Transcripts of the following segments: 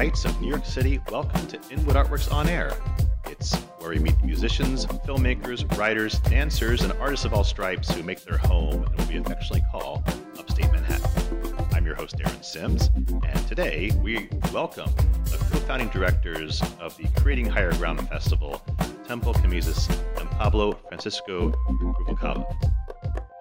Heights of New York City, welcome to Inwood Artworks On Air. It's where we meet musicians, filmmakers, writers, dancers, and artists of all stripes who make their home and what we affectionately call upstate Manhattan. I'm your host, Aaron Sims, and today we welcome the co-founding directors of the Creating Higher Ground Festival, Temple Camisas and Pablo Francisco Ruvalcaba.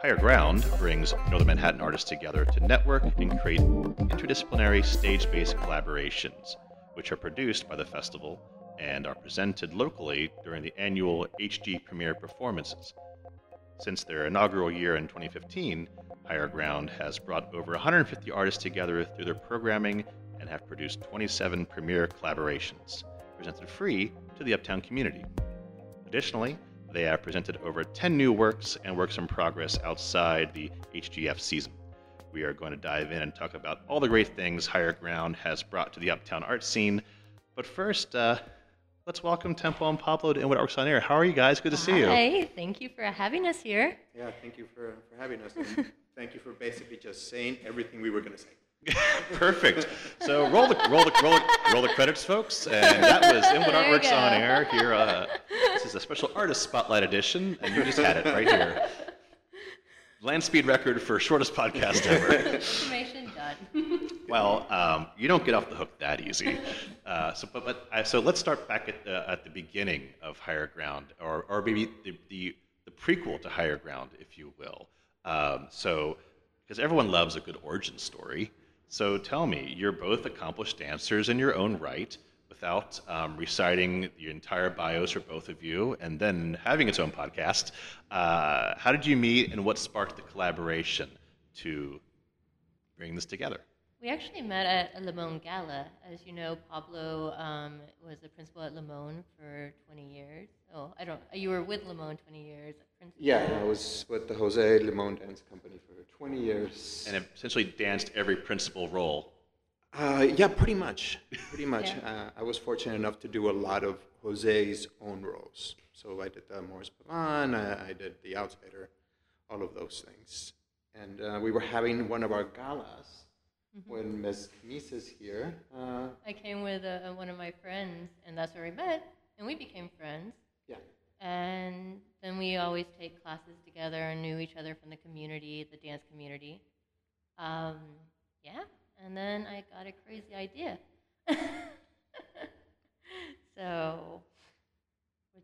Higher Ground brings Northern Manhattan artists together to network and create interdisciplinary stage based collaborations, which are produced by the festival and are presented locally during the annual HG Premiere performances. Since their inaugural year in 2015, Higher Ground has brought over 150 artists together through their programming and have produced 27 premiere collaborations, presented free to the Uptown community. Additionally, they have presented over 10 new works and works in progress outside the HGF season. We are going to dive in and talk about all the great things Higher Ground has brought to the Uptown art scene. But first, uh, let's welcome Temple and Pablo to Inwood Artworks on Air. How are you guys? Good to see you. Hey, thank you for having us here. Yeah, thank you for, for having us. Thank you for basically just saying everything we were going to say. Perfect. So roll the roll the roll the, roll the credits, folks. And that was Inwood Artworks on air. Here, uh, this is a special artist spotlight edition, and you just had it right here. Land speed record for shortest podcast ever. Information done. Well, um, you don't get off the hook that easy. Uh, so, but, but uh, so let's start back at the, at the beginning of Higher Ground, or, or maybe the, the, the prequel to Higher Ground, if you will. Um, so, because everyone loves a good origin story. So tell me, you're both accomplished dancers in your own right, without um, reciting the entire bios for both of you, and then having its own podcast. Uh, how did you meet, and what sparked the collaboration to bring this together? We actually met at a Limon Gala. As you know, Pablo um, was the principal at Limon for 20 years. Oh, I don't. You were with Limon 20 years. Principal. Yeah, I was with the Jose Limon Dance Company for 20 years. and essentially danced every principal role. Uh, yeah, pretty much. Pretty much. Yeah. Uh, I was fortunate enough to do a lot of Jose's own roles. So I did the Moor's Pavane, I, I did the Outsider, all of those things. And uh, we were having one of our galas when Ms. Mises here. Uh, I came with uh, one of my friends, and that's where we met, and we became friends. yeah. And then we always take classes together and knew each other from the community, the dance community. Um, yeah, and then I got a crazy idea. so,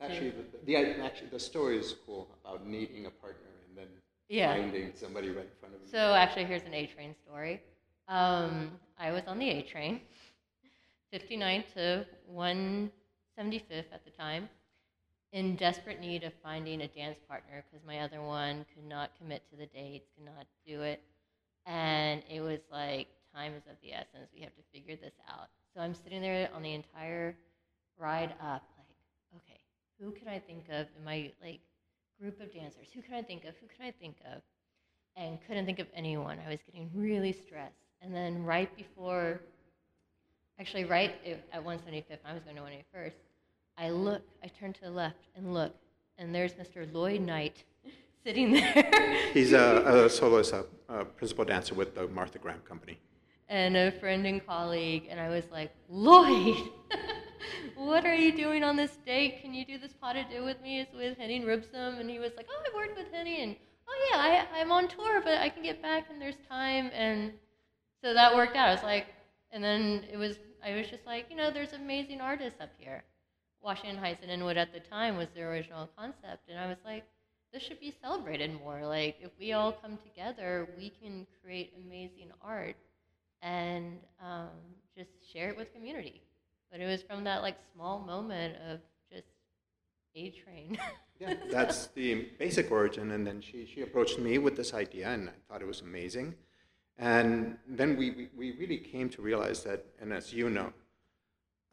Actually, is, the, the, actually, the story is cool about needing a partner and then Yeah. finding somebody right in front of you. so actually, here's an A train story. Um, I was on the A train, 59 to 175th at the time, in desperate need of finding a dance partner because my other one could not commit to the dates, could not do it. And it was like, time is of the essence. We have to figure this out. So I'm sitting there on the entire ride up, like, okay, who can I think of in my like group of dancers? Who can I think of? Who can I think of? And couldn't think of anyone. I was getting really stressed. And then right before, actually right at 175th, I was going to 181st. I look, I turn to the left and look, and there's Mr. Lloyd Knight sitting there. He's a, a soloist, a, a principal dancer with the Martha Graham Company. and a friend and colleague, and I was like, Lloyd, what are you doing on this date? Can you do this pas de deux with me? It's with Henning Rübsam, and he was like, oh, I've worked with Henning, and oh yeah, I, I'm on tour, but I can get back, and there's time, and so that worked out. I was like, and then it was, I was just like, you know, there's amazing artists up here. Washington Heights and Inwood at the time was the original concept, and I was like, this should be celebrated more. Like, if we all come together, we can create amazing art and um, just share it with community. But it was from that like small moment of just a train. Yeah, that's the basic origin. And then she, she approached me with this idea, and I thought it was amazing. And then we, we, really came to realize that, and as you know,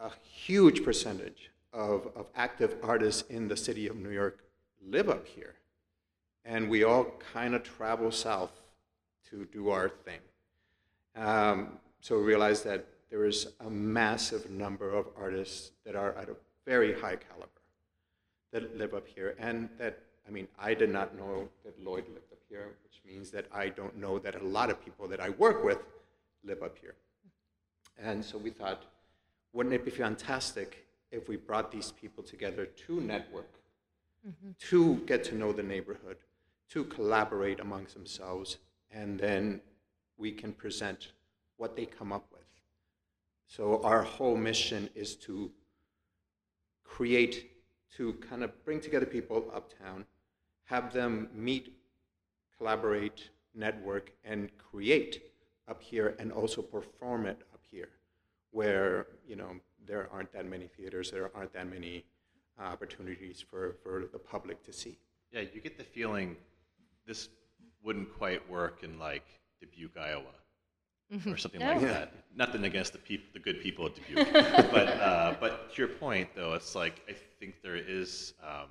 a huge percentage of, of active artists in the city of New York live up here. And we all kind of travel south to do our thing. Um, so we realized that there is a massive number of artists that are at a very high caliber that live up here, and that I mean, I did not know that Lloyd lived up here, which means that I don't know that a lot of people that I work with live up here. And so we thought, wouldn't it be fantastic if we brought these people together to network, mm-hmm. to get to know the neighborhood, to collaborate amongst themselves, and then we can present what they come up with. So our whole mission is to create, to kind of bring together people uptown, have them meet, collaborate, network, and create up here, and also perform it up here, where you know there aren't that many theaters, there aren't that many uh, opportunities for, for the public to see. Yeah, you get the feeling this wouldn't quite work in like Dubuque, Iowa, or something like that. Nothing against the peop- the good people at Dubuque, but uh, but to your point though, it's like I think there is um,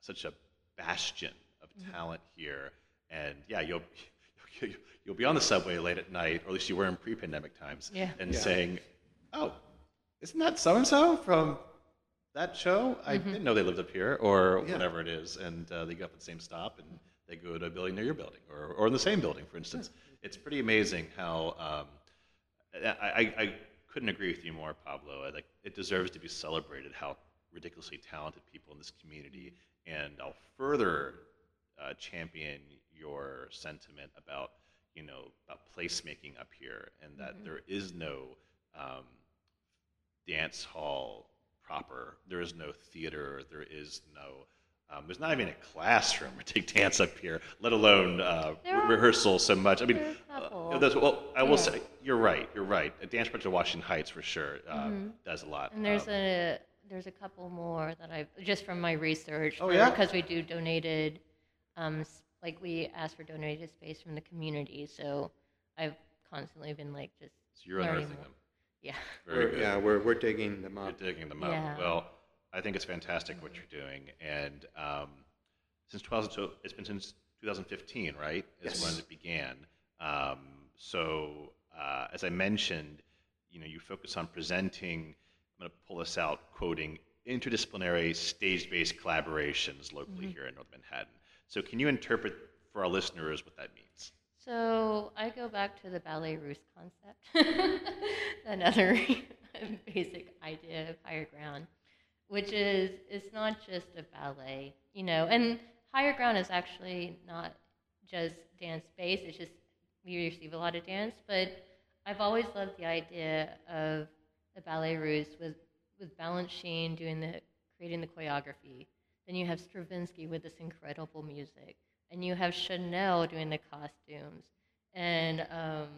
such a bastion of talent here, and yeah, you'll. You'll be on the subway late at night, or at least you were in pre-pandemic times, Yeah. and Yeah. saying, "Oh, isn't that so and so from that show? I Mm-hmm. didn't know they lived up here, or Yeah. whatever it is. And uh, they go up at the same stop, and they go to a building near your building, or, or in the same building, for instance. It's pretty amazing how um, I, I, I couldn't agree with you more, Pablo. I, like it deserves to be celebrated how ridiculously talented people in this community, and I'll further uh, champion your sentiment about you know about placemaking up here, and that there is no um, dance hall proper. There is no theater. There is no. Um, there's not even a classroom to take dance up here, let alone uh, There are- rehearsal so much. I mean, there are a uh, couple. that's, well, I will Yeah. say you're right. You're right. A dance project of Washington Heights for sure uh, does a lot. Mm-hmm. And there's Um, a there's a couple more that I've just from my research. Oh, yeah? Because we do donated, um, like we ask for donated space from the community, so I've constantly been like just so you're learning unearthing more. them. Yeah. Very We're- good. Yeah, we're, we're digging them You're up. digging them up. Yeah. Well, I think it's fantastic what you're doing, and um, since 2000, so it's been since 2015, right? Is Yes. when it began. Um, so, uh, as I mentioned, you know, you focus on presenting. I'm going to pull this out, quoting interdisciplinary stage-based collaborations locally here in North Manhattan. So, can you interpret for our listeners what that means? So I go back to the ballet russe concept, another basic idea of higher ground, which is it's not just a ballet, you know, and higher ground is actually not just dance based. It's just we receive a lot of dance, but I've always loved the idea of the ballet russe with with Balanchine doing the creating the choreography. Then you have Stravinsky with this incredible music and you have Chanel doing the costumes, and um,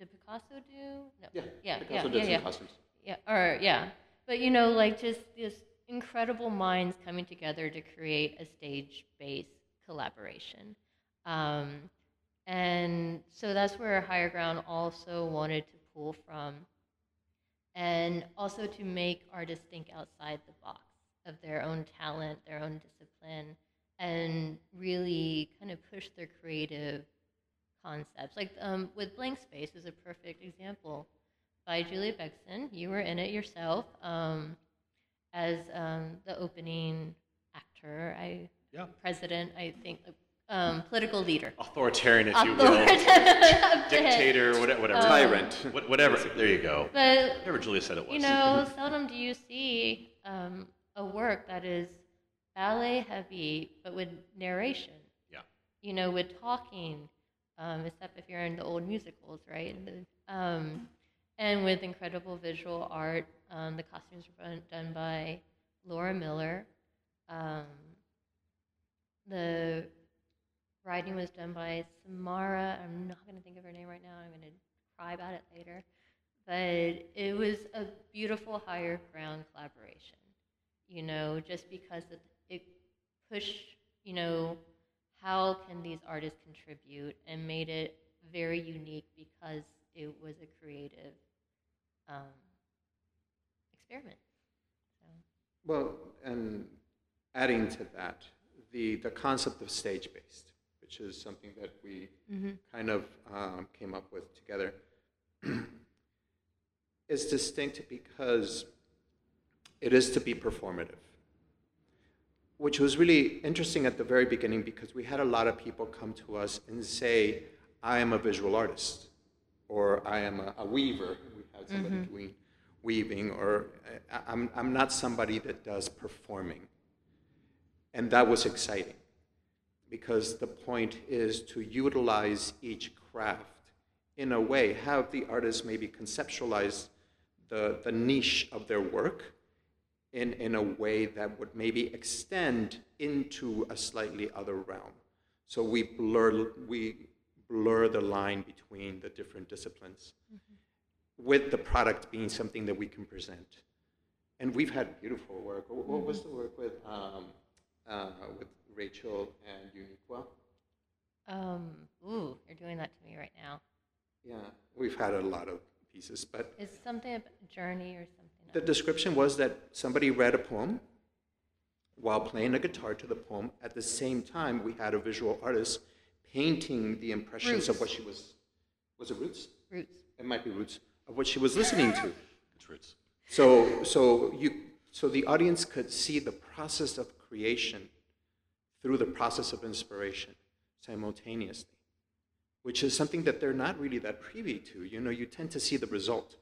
did Picasso do? No. Yeah, yeah, Picasso yeah, did yeah, some yeah. costumes. Yeah, or yeah, but you know, like just this incredible minds coming together to create a stage-based collaboration, um, and so that's where Higher Ground also wanted to pull from, and also to make artists think outside the box of their own talent, their own discipline, and really kind of push their creative concepts. Like um, with Blank Space is a perfect example by Julia Begson. You were in it yourself um, as um, the opening actor, I Yeah. president, I think, um, political leader. Authoritarian, if you will, dictator, whatever. whatever. Tyrant. Whatever. There you go. But Whatever Julia said it was. you know, seldom do you see um, a work that is ballet heavy, but with narration. Yeah. You know, with talking, um, except if you're in the old musicals, right? The- Um, and with incredible visual art. Um, the costumes were done- by Laura Miller. Um, the writing was done by Samara. I'm not going to think of her name right now. I'm going to cry about it later but it was a beautiful higher ground collaboration. You know, just because it, it pushed, you know, how can these artists contribute and made it very unique because it was a creative um, experiment. So, Well, and adding to that, the, the concept of stage-based, which is something that we kind of um, came up with together, is distinct because it is to be performative, which was really interesting at the very beginning because we had a lot of people come to us and say, I am a visual artist, or I am a, a weaver. Had somebody mm-hmm. doing weaving, or uh, I- I'm, I'm not somebody that does performing. And that was exciting because the point is to utilize each craft in a way, have the artist maybe conceptualize the, the niche of their work in, in a way that would maybe extend into a slightly other realm. So we blur, we blur the line between the different disciplines mm-hmm. With the product being something that we can present. And we've had beautiful work. What was the work with, um, uh, with Rachel and Uniqua? Um, ooh, you're doing that to me right now. Yeah, we've had a lot of pieces, but Is something about a journey or something? the else? description was that somebody read a poem while playing a guitar to the poem. At the same time, we had a visual artist painting the impressions of what she was. Was it Roots? Roots. It might be Roots of what she was listening to. So, so you, so the audience could see the process of creation through the process of inspiration simultaneously, which is something that they're not really that privy to. You know, you tend to see the result.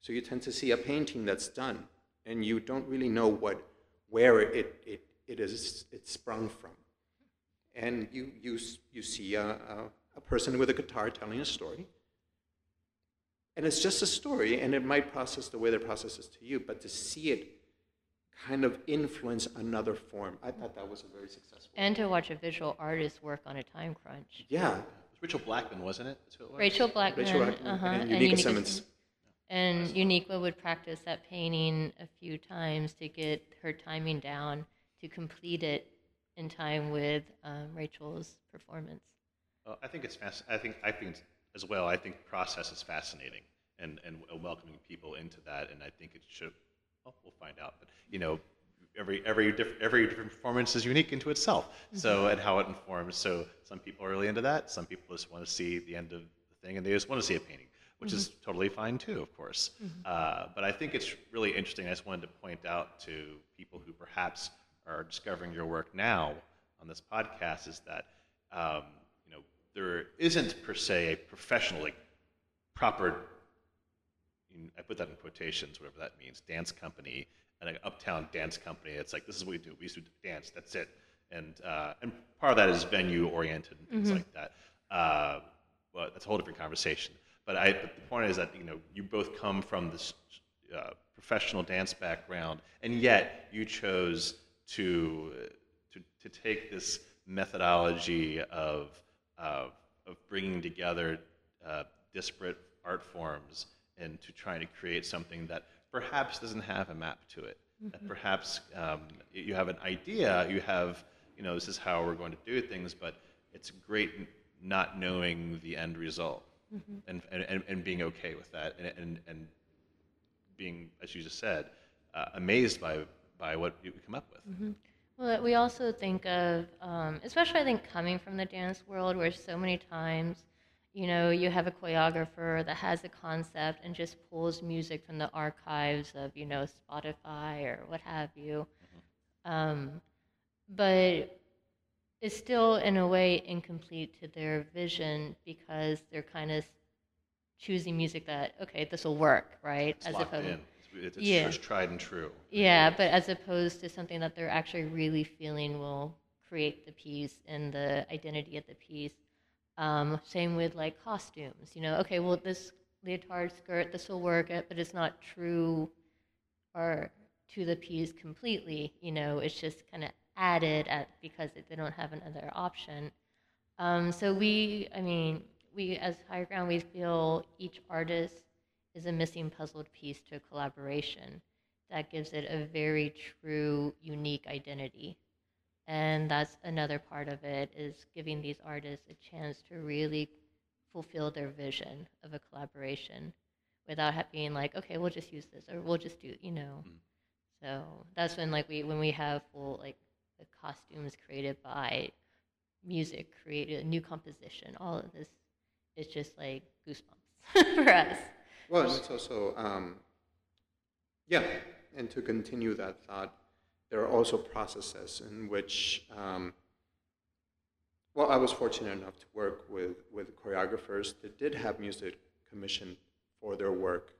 So you tend to see a painting that's done, and you don't really know what, where it, it, it is, it sprung from. And you, you, you see a, a, a person with a guitar telling a story, and it's just a story, and it might process the way that it processes to you, but to see it kind of influence another form, I thought that was a very successful. And to watch a visual artist work on a time crunch. yeah, It was Rachel Blackman, wasn't it? That's who it was? Rachel Blackman, Rachel Blackman uh-huh, and Uniqua Uniqua Simmons. Sim- And Uniqua would practice that painting a few times to get her timing down to complete it in time with um, Rachel's performance. Well, I think it's fasc- I think I think as well. I think process is fascinating and and welcoming people into that, and I think it should. Well, we'll find out. But you know, every every diff- every different performance is unique into itself. So and how it informs. So some people are really into that. Some people just want to see the end of the thing, and they just want to see a painting, which is totally fine too, of course. Uh, but I think it's really interesting. I just wanted to point out to people who perhaps are discovering your work now on this podcast is that um, there isn't per se a professional like proper I put that in quotations, whatever that means, dance company, and an uptown dance company. It's like this is what we do. We used to dance. That's it. And uh, and part of that is venue oriented and things like that. Uh, well, that's a whole different conversation. But I. But the point is that you know you both come from this uh, professional dance background, and yet you chose to to to take this methodology of of, of bringing together uh, disparate art forms and to trying to create something that perhaps doesn't have a map to it. That perhaps um, you have an idea, you have, you know, this is how we're going to do things, but it's great not knowing the end result and, and, and being okay with that and, and, and being, as you just said, uh, amazed by, by what you come up with. Well, we also think of, um, especially I think coming from the dance world, where so many times, you know, you have a choreographer that has a concept and just pulls music from the archives of, you know, Spotify or what have you. Um, but it's still, in a way, incomplete to their vision because they're kind of choosing music that, okay, this will work, right? It's locked opposed- in. It's, Yeah. just tried and true. yeah, but as opposed to something that they're actually really feeling will create the piece and the identity of the piece. Um, same with like costumes. You know, okay, well, this leotard skirt, this will work, uh, but it's not true or to the piece completely. You know, it's just kind of added at because they don't have another option. Um, so we, I mean, we as high Ground, we feel each artist is a missing puzzled piece to a collaboration that gives it a very true, unique identity. And that's another part of it is giving these artists a chance to really fulfill their vision of a collaboration without being like, okay, we'll just use this or we'll just do, you know. Mm. So that's when like we when we have full like the costumes created by music created a new composition, all of this is just like goosebumps for us. Well, and it's also, um, yeah, and to continue that thought, there are also processes in which, um, well, I was fortunate enough to work with, with choreographers that did have music commissioned for their work.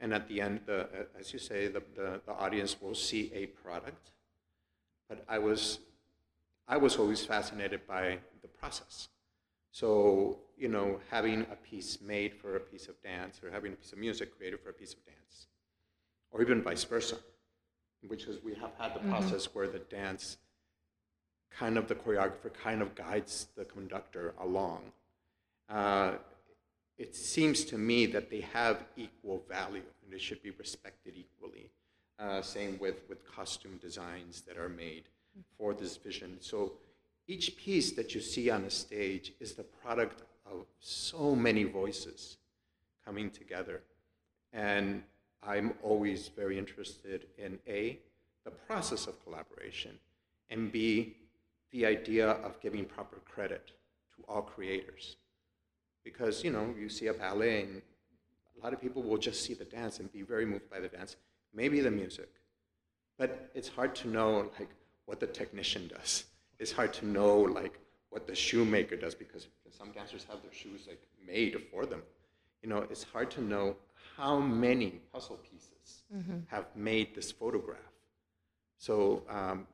and at the end, the, as you say, the, the, the audience will see a product. But I was, I was always fascinated by the process. So, you know, having a piece made for a piece of dance or having a piece of music created for a piece of dance, or even vice versa, which is we have had the process where the dance kind of the choreographer kind of guides the conductor along. Uh, it seems to me that they have equal value and they should be respected equally. Uh, same with, with costume designs that are made for this vision. So each piece that you see on a stage is the product of so many voices coming together. And I'm always very interested in A, the process of collaboration, and B, the idea of giving proper credit to all creators. Because, you know, you see a ballet and a lot of people will just see the dance and be very moved by the dance, maybe the music. But it's hard to know, like, what the technician does. It's hard to know, like, what the shoemaker does because some dancers have their shoes, like, made for them. You know, it's hard to know how many puzzle pieces have made this photograph. So um,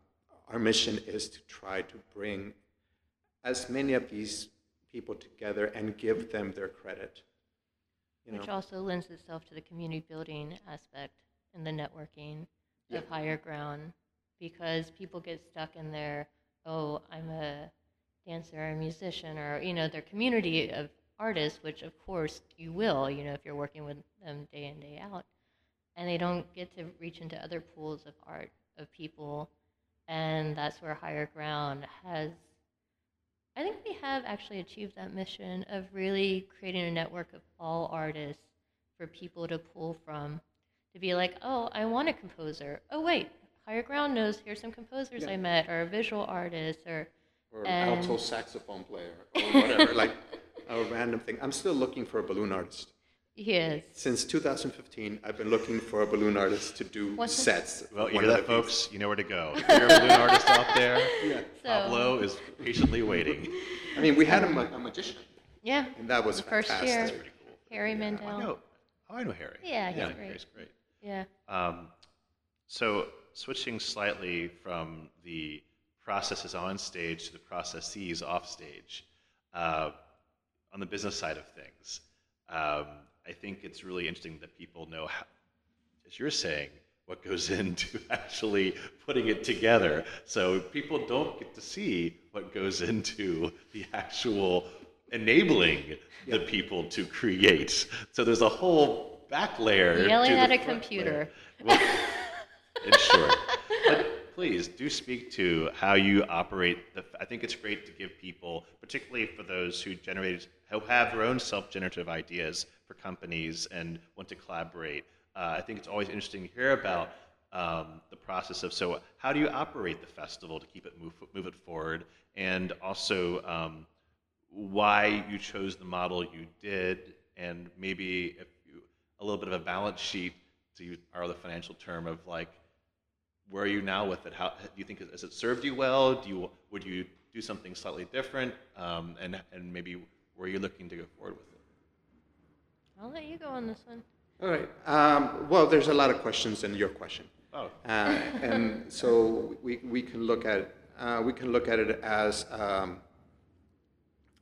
our mission is to try to bring as many of these people together and give them their credit. You know, Which also lends itself to the community building aspect and the networking Yeah. of higher ground because people get stuck in their, oh, I'm a dancer or a musician or, you know, their community of artists, which of course you will, you know, if you're working with them day in, day out. And they don't get to reach into other pools of art of people. And that's where higher ground has I think we have actually achieved that mission of really creating a network of all artists for people to pull from. To be like, oh, I want a composer. Oh, wait, Higher Ground knows here's some composers I met, or a visual artist, or or and- alto saxophone player or whatever, like a random thing. I'm still looking for a balloon artist. yes. Since 2015, I've been looking for a balloon artist to do What's the- sets. Well, you one hear that, the pieces. folks? You know where to go. If you're a balloon artist out there, Yeah. So, Pablo is patiently waiting. I mean, we had a, ma- a magician, yeah, and that was The first fantastic. year. That's pretty cool. Harry I Mandel. know. Oh, I know Harry. Yeah, he's great. Harry's great. Yeah. Um, so switching slightly from the processes on stage to the processes off stage, uh, on the business side of things, um, I think it's really interesting that people know, how, as you're saying, what goes into actually putting it together. So people don't get to see what goes into the actual enabling the people to create. So there's a whole back layer. Yelling at a computer. Well, in short. Please do speak to how you operate. The, I think it's great to give people, particularly for those who generate, who have their own self-generative ideas for companies and want to collaborate. Uh, I think it's always interesting to hear about um, the process of so how do you operate the festival to keep it move move it forward, and also um, why you chose the model you did, and maybe you, a little bit of a balance sheet to use our the financial term of like where are you now with it? How do you think has it served you well? Do you would you do something slightly different? Um, and and maybe where are you looking to go forward with it? I'll let you go on this one. All right. Um, well, there's a lot of questions in your question. Oh, Uh, and so we, we can look at uh, we can look at it as um,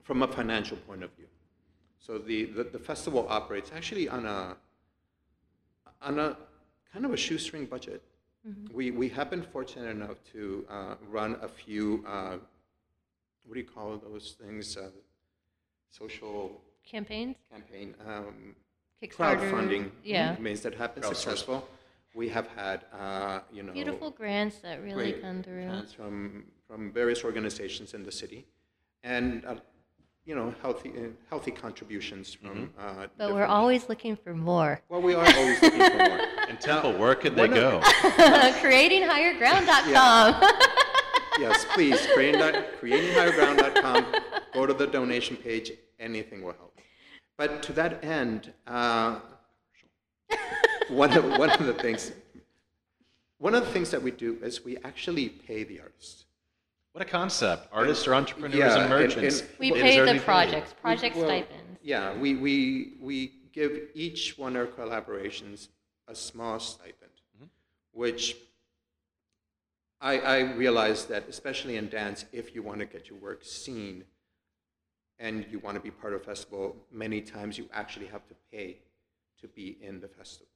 from a financial point of view. So the, the, the festival operates actually on a on a kind of a shoestring budget. We, we have been fortunate enough to uh, run a few uh, what do you call those things? Uh, social Campaigns? campaign um, Kickstarter? crowdfunding Yeah. campaigns that have been Crowdsourced. successful. We have had, uh, you know, Beautiful grants that really come through. grants from from various organizations in the city, and uh, you know, healthy uh, healthy contributions from. Mm-hmm. Uh, But we're always looking for more. Well, we are always looking for more. and Temple, where could they one of- go? CreatingHigherGround.com. yes, please, creating, creatinghigherground.com. Go to the donation page. Anything will help. But to that end, uh, one of one of the things one of the things that we do is we actually pay the artists. What a concept! Artists are entrepreneurs Yeah, and and- merchants. and- we They pay deserve the be paid. projects, project Well, stipends. Yeah, we, we, we give each one of our collaborations a small stipend, mm-hmm. which I, I realize that, especially in dance, if you want to get your work seen and you want to be part of a festival, many times you actually have to pay to be in the festival.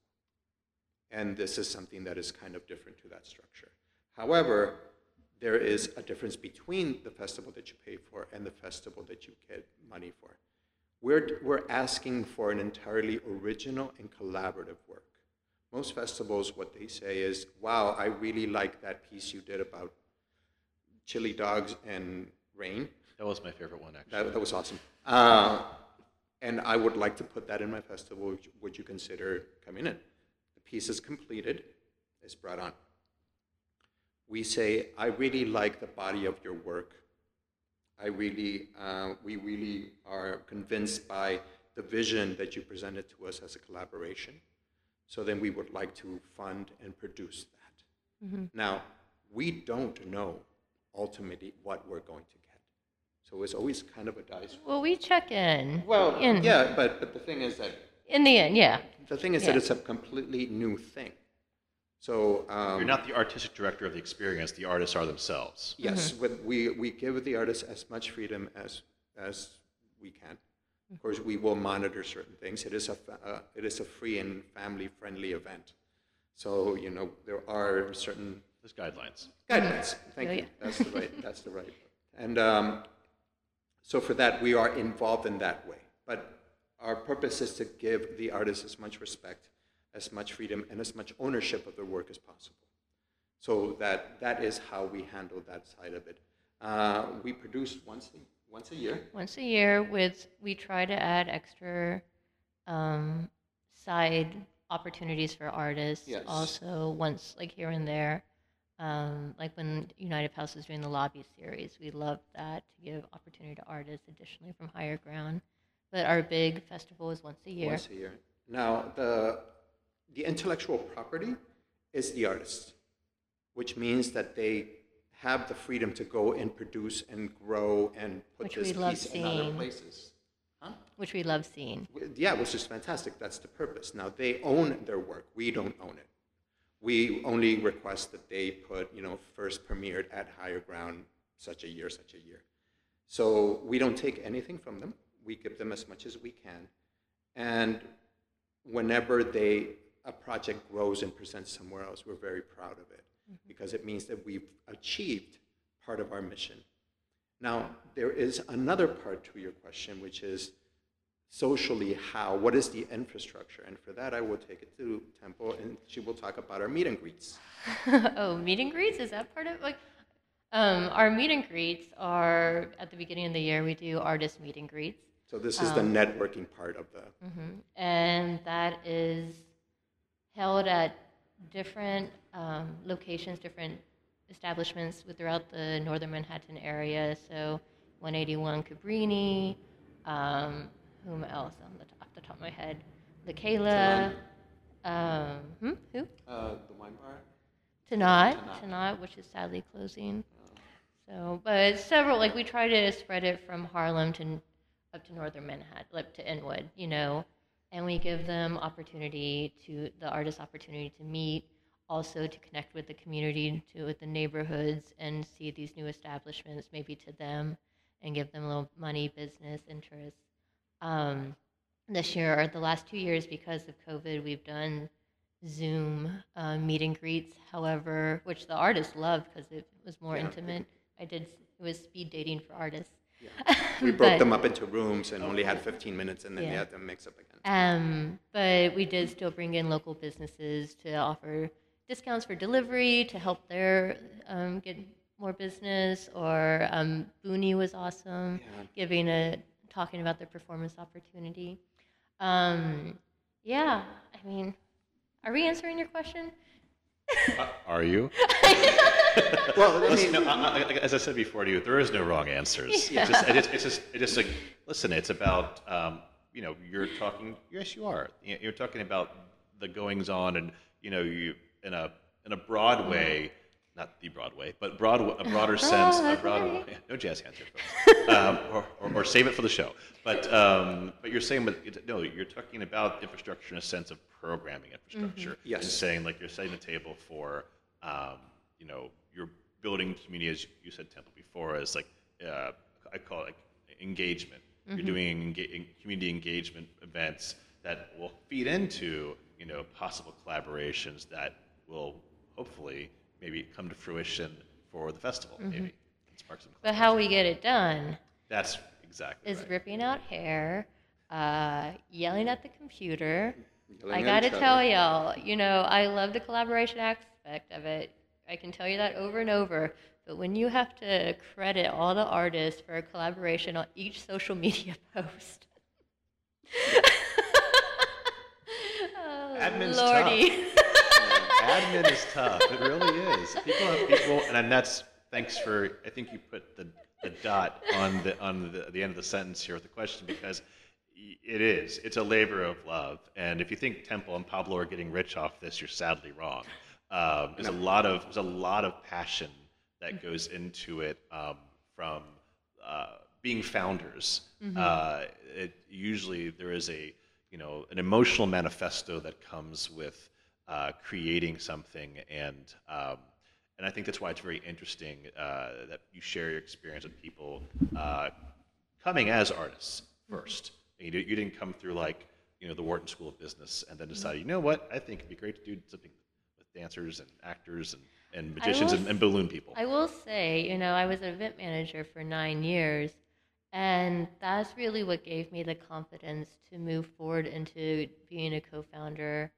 And this is something that is kind of different to that structure. However, there is a difference between the festival that you pay for and the festival that you get money for. We're, we're asking for an entirely original and collaborative work. Most festivals, what they say is, wow, I really like that piece you did about chili dogs and rain. That was my favorite one, actually. That, that was awesome. Uh, and I would like to put that in my festival. Would you, would you consider coming in? The piece is completed, it's brought on. We say, I really like the body of your work. I really, uh, we really are convinced by the vision that you presented to us as a collaboration. So then we would like to fund and produce that. Now, we don't know ultimately what we're going to get. So it's always kind of a dice. Well, we check in. Well, in, yeah, but, but the thing is that In the end, yeah. the thing is that it's a completely new thing. So um, You're not the artistic director of the experience, the artists are themselves. Yes, with, we, we give the artists as much freedom as, as we can. Of course, we will monitor certain things. It is a, uh, it is a free and family-friendly event. So, you know, there are certain There's guidelines. guidelines. Thank Oh, you. yeah. That's the right, that's the right. And um, so for that, we are involved in that way. But our purpose is to give the artists as much respect, as much freedom, and as much ownership of their work as possible. So that, that is how we handle that side of it. Uh, we produce once a, once a year. Once a year, with we try to add extra um, side opportunities for artists. Yes. Also, once like here and there, um, like when United House was doing the lobby series, we loved that to give opportunity to artists additionally from higher ground. But our big festival is once a year. Once a year. Now, the, the intellectual property is the artist, which means that they have the freedom to go and produce and grow and put Which this piece in other seeing. places. Huh? which we love seeing. Yeah, which is fantastic. That's the purpose. Now, they own their work. We don't own it. We only request that they put, you know, first premiered at higher ground such a year, such a year. So we don't take anything from them. We give them as much as we can. And whenever they, a project grows and presents somewhere else, we're very proud of it because it means that we've achieved part of our mission. Now, there is another part to your question, which is socially how, what is the infrastructure? And for that, I will take it to Temple and she will talk about our meet and greets. oh, meet and greets is that part of like? Um, our meet and greets are at the beginning of the year. We do artist meet and greets. So this is the networking part of the, hmm And that is held at different um, locations, different establishments throughout the northern Manhattan area. So 181 Cabrini, um, whom else on the, off the top of my head? The Kayla, um, hmm? who? uh, the wine bar. Tannat, Tannat. Tannat, which is sadly closing. So, but several, like we try to spread it from Harlem to up to northern Manhattan, like to Inwood, you know, and we give them opportunity to the artists opportunity to meet, also to connect with the community, to with the neighborhoods, and see these new establishments, maybe to them, and give them a little money, business interest. Um, this year, or the last two years, because of COVID, we've done Zoom uh, meet and greets. However, which the artists loved because it was more Yeah. intimate. I did. It was speed dating for artists. We broke But- them up into rooms and only had 15 minutes and then they had to mix up again. Um, but we did still bring in local businesses to offer discounts for delivery to help their um, get more business. Or um, Buunni was awesome, Yeah. giving a talking about their performance opportunity. Um, yeah, I mean, are we answering your question? Uh, are you? Well, I mean, no, I, I, as I said before to you, there is no wrong answers. It's just, it's, it's just, it's just like, listen, it's about, um, you know, you're talking. Yes, you are. You- You're talking about the goings on, and you know, you in a in a broad way. not the Broadway, but broad, a broader sense, of broader, Broadway. no jazz hands here, folks. um, or, or, or save it for the show. But, um, but you're saying, but it, no, you're talking about infrastructure in a sense of programming infrastructure. Yes. And saying like you're setting the table for, um, you know, you're building community, as you said, Temple before, as like, uh, I call it like engagement. You're doing enga- community engagement events that will feed into, you know, possible collaborations that will hopefully maybe come to fruition for the festival, maybe. and Spark some But how we get it done That's exactly is right. ripping out hair, uh, yelling at the computer. Yelling I gotta tell y'all, you know, I love the collaboration aspect of it. I can tell you that over and over. But when you have to credit all the artists for a collaboration on each social media post, oh, Admin's lordy. Admin is tough. It really is. People have people, and that's thanks for. I think you put the, the dot on the on the, the end of the sentence here with the question because it is. It's a labor of love, and if you think Temple and Pablo are getting rich off this, you're sadly wrong. Um, there's a lot of there's a lot of passion that goes into it um, from uh, being founders. Uh, it, usually there is a you know an emotional manifesto that comes with uh, creating something, and um, and I think that's why it's very interesting uh, that you share your experience with people uh, coming as artists first. You, di- you didn't come through like you know the Wharton School of Business and then decide, you know what, I think it'd be great to do something dancers and actors and, and magicians will and, and balloon people. I will say, you know, I was an event manager for nine years, and that's really what gave me the confidence to move forward into being a co founder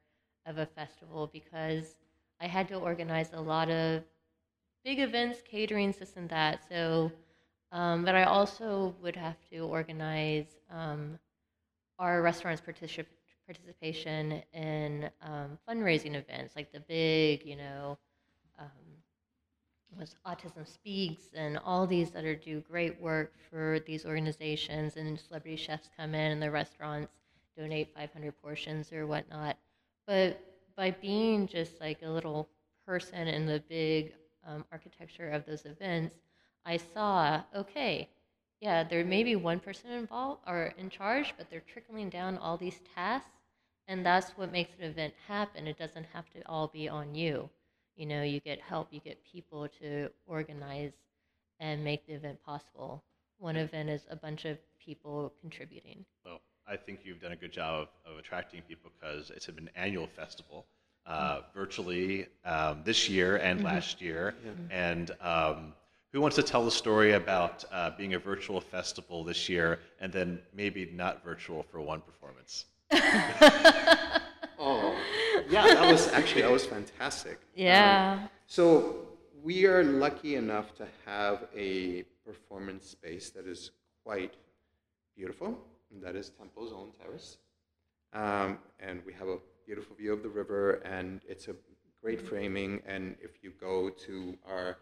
of a festival because I had to organize a lot of big events, catering, this and that. So, um, but I also would have to organize um, our restaurants' particip- participation in um, fundraising events, like the big, you know, um, was Autism Speaks and all these that are do great work for these organizations and celebrity chefs come in and the restaurants donate 500 portions or whatnot. But by being just like a little person in the big um, architecture of those events, I saw, okay, yeah, there may be one person involved or in charge, but they're trickling down all these tasks, and that's what makes an event happen. It doesn't have to all be on you. You know, you get help, you get people to organize and make the event possible. One event is a bunch of people contributing. Well, I think you've done a good job of, of attracting people because it's an annual festival, uh, virtually um, this year and last year. And um, who wants to tell the story about uh, being a virtual festival this year and then maybe not virtual for one performance? Oh, yeah, that was actually that was fantastic. Yeah. So we are lucky enough to have a performance space that is quite beautiful. And that is Temple's own terrace, um, and we have a beautiful view of the river, and it's a great framing. And if you go to our,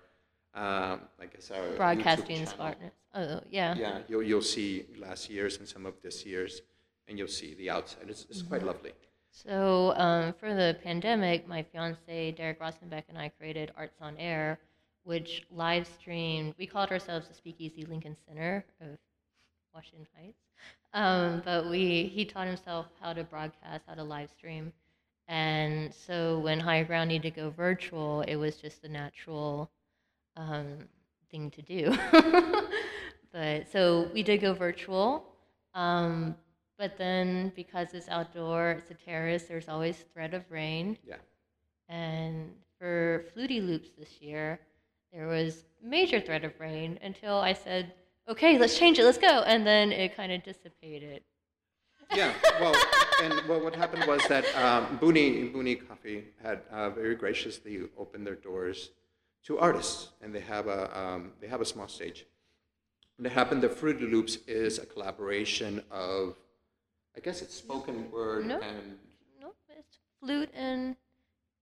um, I guess our Broadcasting partners. Oh, yeah. yeah, you'll you'll see last year's and some of this year's, and you'll see the outside. It's, it's quite lovely. So um, for the pandemic, my fiance Derek Rosenbeck and I created Arts on Air, which live streamed. We called ourselves the Speakeasy Lincoln Center of Washington Heights, um, but we he taught himself how to broadcast, how to live stream, and so when Higher Ground needed to go virtual, it was just a natural um, thing to do. but so we did go virtual. Um, but then because it's outdoor, it's a terrace, there's always threat of rain. Yeah. And for Flutie Loops this year, there was major threat of rain until I said, okay, let's change it, let's go. And then it kind of dissipated. Yeah, well, and well, what happened was that um, Buunni, Buunni Coffee had uh, very graciously opened their doors to artists, and they have a um, they have a small stage. And it happened that Fruity Loops is a collaboration of, I guess it's spoken word No. and Nope, it's flute and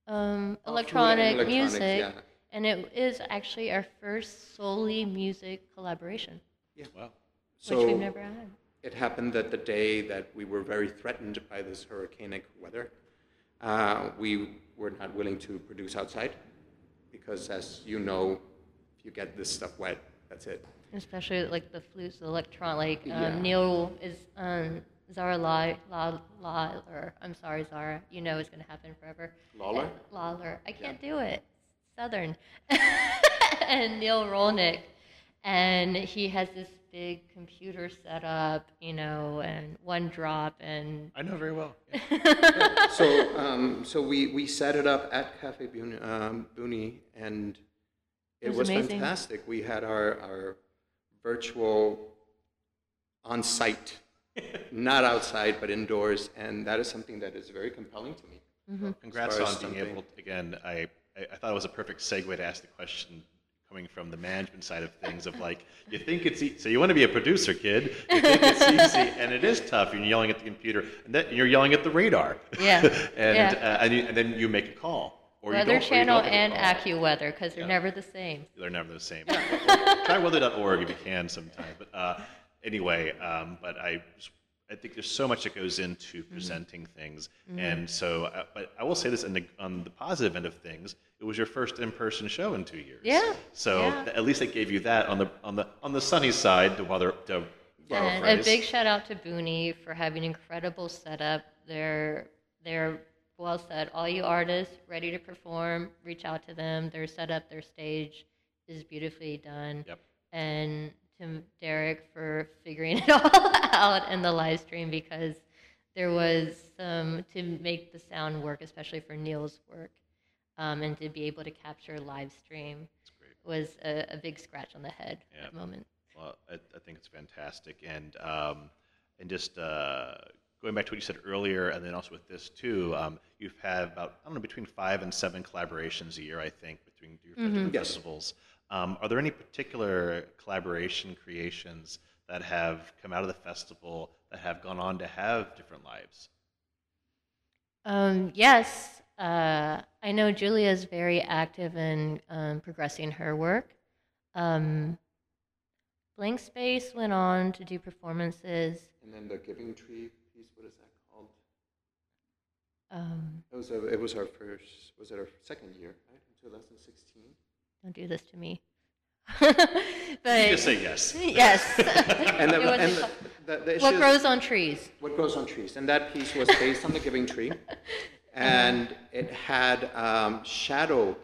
um, Oh, flute and electronic music. yeah. And it is actually our first solely music collaboration, Yeah, Wow. so which we've never had. it happened that the day that we were very threatened by this hurricanic weather, uh, we were not willing to produce outside. because as you know, if you get this stuff wet, that's it. Especially like the flutes, the electron, like um, Yeah. Neil is um, Zara La, La, La, or I'm sorry, Zara, you know it's going to happen forever. Lawler? Lawler. I can't do it. Southern. and Neil Rolnick. And he has this big computer set up, you know, and one drop and I know very well. Yeah. so, um, so we, we set it up at Cafe Buunni, um, Buunni and it, It was was, fantastic. We had our, our virtual on site, not outside, but indoors, and that is something that is very compelling to me. Congrats on as being something- able. again, I, I I thought it was a perfect segue to ask the question coming from the management side of things of like you think it's e- so you want to be a producer kid you think it's easy and it is tough you're yelling at the computer and then you're yelling at the radar Yeah, and yeah. Uh, and, you, and then you make a call or Weather don't, or you Channel don't make a and. AccuWeather because they're Yeah. never the same. They're never the same. Try weather.org if you can sometime. But uh, anyway, um, but I, I think there's so much that goes into Mm-hmm. presenting things, and so. Uh, but I will say this, on the, on the positive end of things, it was your first in-person show in two years. Yeah, So yeah. th- at least it gave you that on the on the on the sunny side. To weather to And a big shout out to Buunni for having incredible setup. They're they're well said. All you artists ready to perform, reach out to them. Their setup, their stage is beautifully done. Yep. And to Derek for figuring it all out in the live stream because there was some to make the sound work, especially for Neil's work, um, and to be able to capture live stream was a, a big scratch on the head Yeah. at the moment. Well, I, I think it's fantastic, and um, and just uh, going back to what you said earlier, and then also with this too, um, you've had about I don't know between five and seven collaborations a year, I think, between your different Yes. Festivals. Um, are there any particular collaboration creations that have come out of the festival that have gone on to have different lives? Um, yes, uh, I know Julia is very active in um, progressing her work. Um, Blank Space went on to do performances. And then the Giving Tree piece, what is that called? Um, It was, a, it was our first, was it our second year, right, in 2016? Don't do this to me. You but just say yes. yes. And, the, and a- the, the, the what grows on trees? What grows on trees, and that piece was based on the Giving Tree, and it had um, shadow,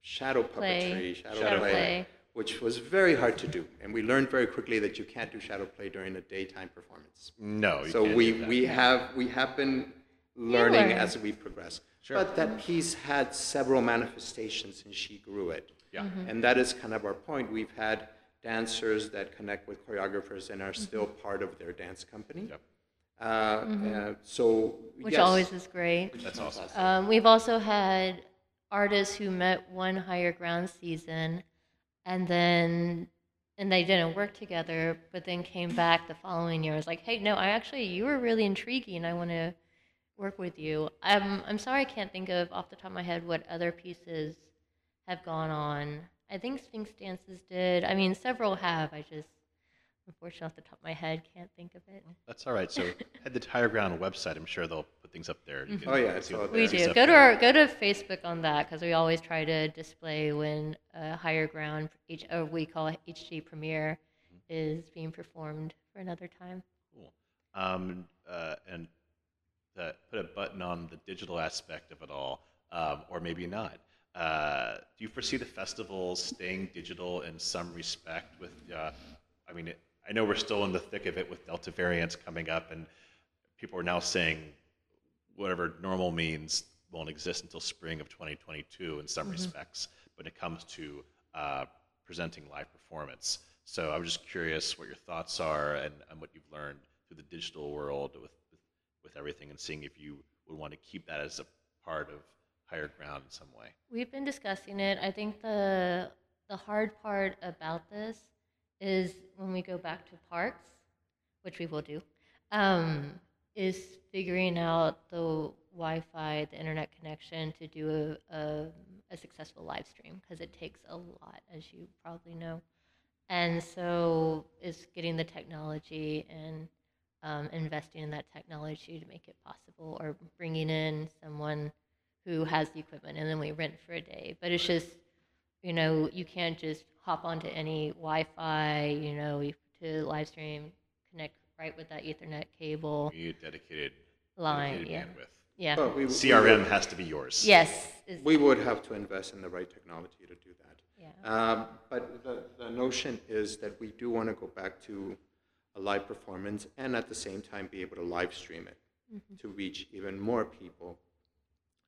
shadow Play, puppetry, shadow, shadow play, play. which was very hard to do, and we learned very quickly that you can't do shadow play during a daytime performance. No, you So can't we do that. we have we have been learning as we progress. Sure. But that piece had several manifestations, and she grew it. Yeah. Mm-hmm. And that is kind of our point. We've had dancers that connect with choreographers and are still part of their dance company. Yep. Uh, uh, so Which yes. always is great. That's awesome. Um, we've also had artists who met one higher ground season and then and they didn't work together but then came back the following year was like hey no i actually you were really intriguing i want to work with you i'm i'm sorry i can't think of off the top of my head what other pieces have gone on i think sphinx dances did i mean several have i just unfortunately off the top of my head can't think of it That's all right. So head to Higher Ground website. I'm sure they'll put things up there. You can Oh, yeah, it's see all what- there. We do. Go to our go to Facebook on that because we always try to display when a higher ground, H, or we call it HG premiere, is being performed for another time. Cool. Um, uh, and uh, put a button on the digital aspect of it all, um, or maybe not. Uh, do you foresee the festival staying digital in some respect? With, uh, I mean, it, I know we're still in the thick of it with Delta variants coming up, and people are now saying whatever normal means won't exist until spring of 2022 in some respects when it comes to uh, presenting live performance. So I'm just curious what your thoughts are and, and what you've learned through the digital world with, with, everything and seeing if you would want to keep that as a part of higher ground in some way. We've been discussing it. I think the the hard part about this is when we go back to parks, which we will do, um, is figuring out the Wi-Fi, the internet connection to do a, a, a successful live stream because it takes a lot, as you probably know. And so is getting the technology and um, investing in that technology to make it possible, or bringing in someone who has the equipment, and then we rent for a day. But it's just, you know, you can't just hop onto any Wi-Fi, you know, you- to live stream, connect right with that Ethernet cable We need dedicated, line. dedicated Yeah, bandwidth. yeah. But we, we CRM would- has to be yours. Yes. We would have to invest in the right technology to do that. yeah. Um, But the, the notion is that we do want to go back to a live performance and at the same time be able to live stream it to reach even more people.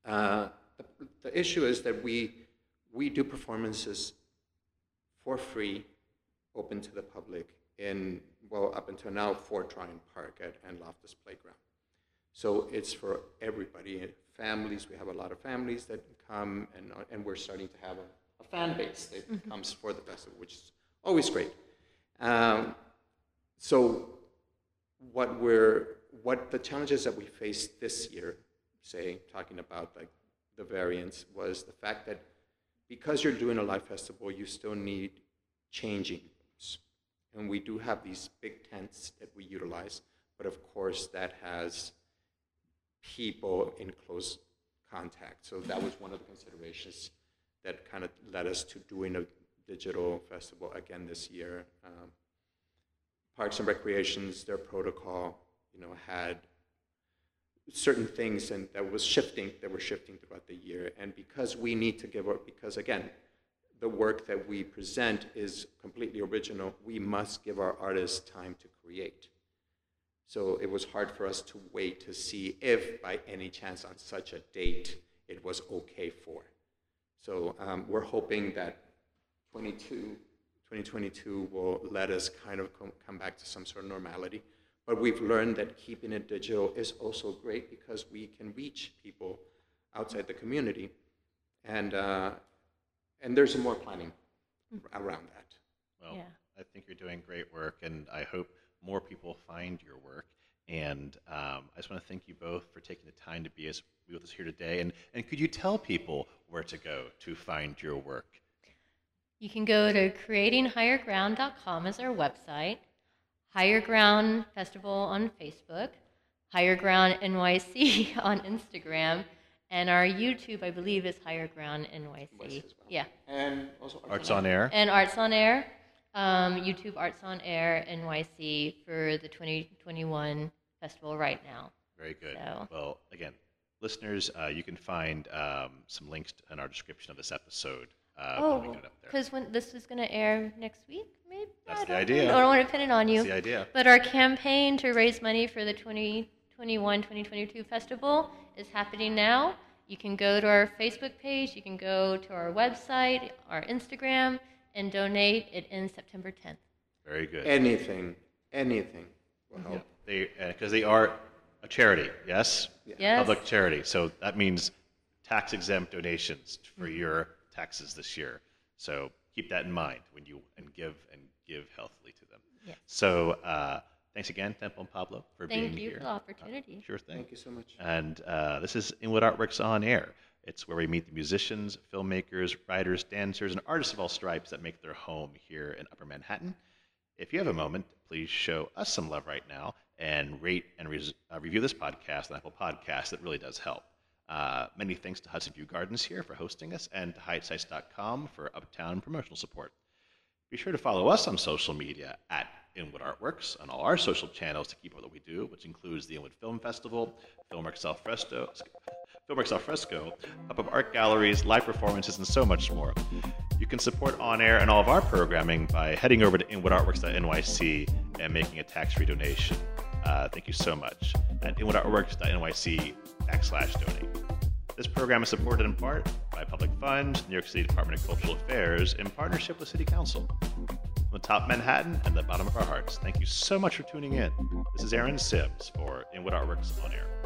Uh, the, the issue is that we, we do performances for free, open to the public in, well, up until now, Fort Tryon Park at, and Loftus Playground. So it's for everybody, families. We have a lot of families that come, and, and we're starting to have a, a fan base that comes for the festival, which is always great. Um, so, what we're what the challenges that we faced this year, say talking about like the variants, was the fact that because you're doing a live festival, you still need changing rooms. And we do have these big tents that we utilize, but of course that has people in close contact. So that was one of the considerations that kind of led us to doing a digital festival again this year. Um, Parks and Recreations, their protocol, you know, had certain things and that was shifting, that were shifting throughout the year. And because we need to give our, because again, the work that we present is completely original, we must give our artists time to create. So it was hard for us to wait to see if, by any chance, on such a date, it was okay for. So um, we're hoping that 22, 2022 will let us kind of com- come back to some sort of normality. But we've learned that keeping it digital is also great because we can reach people outside the community. And, uh, and there's more planning around that. Well, Yeah. I think you're doing great work, and I hope more people find your work. And um, I just want to thank you both for taking the time to be as, with us here today. And, and could you tell people where to go to find your work? You can go to creatinghigherground.com as our website, Higher Ground Festival on Facebook, Higher Ground NYC on Instagram, and our YouTube, I believe, is Higher Ground NYC. NYC well. Yeah. And also Arts on Air. And Arts on Air, um, YouTube Arts on Air NYC for the 2021 festival right now. Very good. So- Well, again, listeners, uh, you can find um, some links in our description of this episode uh, Oh, get it up there. because when this is going to air next week, maybe. That's I the don't idea. Know. I don't want to pin it on you. That's the idea. But our campaign to raise money for the 2021 2022 festival is happening now. You can go to our Facebook page, you can go to our website, our Instagram, and donate. It ends September 10th. Very good. anything, anything will help. they because they are a charity, yes, Yes. public charity. So that means tax exempt donations for Mm-hmm. your taxes this year. So keep that in mind when you and give and give healthily to them. Yes. So uh, thanks again, Temple and Pablo, for Thank being here. Thank you for the opportunity. Sure thing. Thank you so much. And uh, this is Inwood Artworks on Air. It's where we meet the musicians, filmmakers, writers, dancers, and artists of all stripes that make their home here in Upper Manhattan. If you have a moment, please show us some love right now and rate and res- uh, review this podcast on Apple Podcasts. That really does help. Uh, many thanks to Hudson View Gardens here for hosting us and to HyattSites.com for uptown promotional support. Be sure to follow us on social media at Inwood Artworks on all our social channels to keep up with what we do, which includes the Inwood Film Festival, Filmworks Al Fresco, Filmworks Al Fresco, pop-up art galleries, live performances, and so much more. You can support On Air and all of our programming by heading over to inwoodartworks.nyc and making a tax-free donation. Uh, thank you so much at inwoodartworks.nyc backslash donate. This program is supported in part by Public Funds, New York City Department of Cultural Affairs, in partnership with City Council. From the top of Manhattan and the bottom of our hearts, thank you so much for tuning in. This is Aaron Sims for Inwood Artworks On Air.